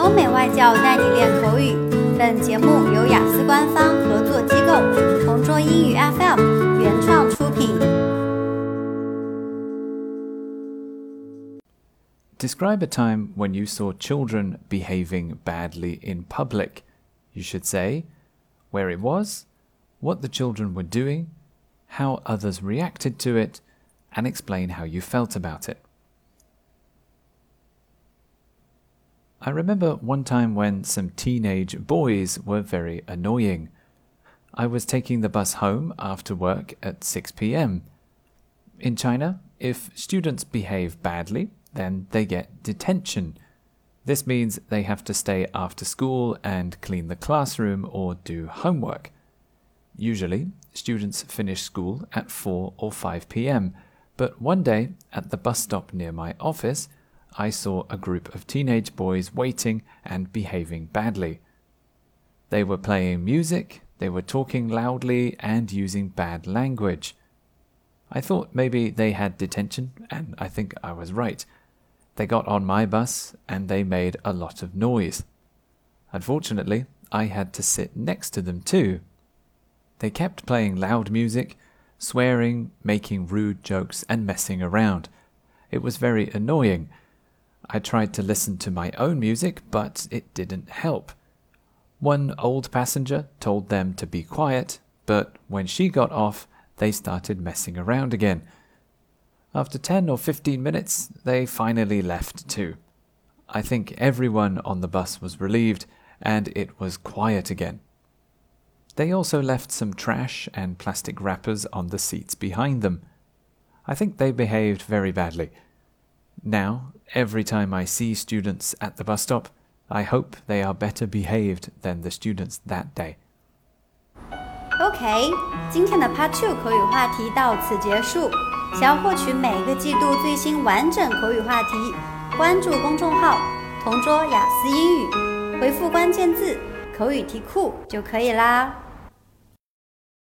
欧美外教带你练口语。本节目由雅思官方合作机构同桌英语 FM 原创出品。Describe a time when you saw children behaving badly in public. You should say where it was, what the children were doing, how others reacted to it, and explain how you felt about it. I remember one time when some teenage boys were very annoying. I was taking the bus home after work at 6 pm. In China, if students behave badly, then they get detention. This means they have to stay after school and clean the classroom or do homework. Usually, students finish school at 4 or 5 pm, but one day at the bus stop near my office, I saw a group of teenage boys waiting and behaving badly. They were playing music, they were talking loudly, and using bad language. I thought maybe they had detention, and I think I was right. They got on my bus and they made a lot of noise. Unfortunately, I had to sit next to them too. They kept playing loud music, swearing, making rude jokes, and messing around. It was very annoying I tried to listen to my own music, but it didn't help. One old passenger told them to be quiet, but when she got off, they started messing around again. After 10 or 15 minutes, they finally left too. I think everyone on the bus was relieved, and it was quiet again. They also left some trash and plastic wrappers on the seats behind them. I think they behaved very badly. Now, every time I see students at the bus stop, I hope they are better behaved than the students that day. OK，今天的 Part Two 口语话题到此结束。想要获取每个季度最新完整口语话题，关注公众号“同桌雅思英语”，回复关键字“口语题库”就可以啦。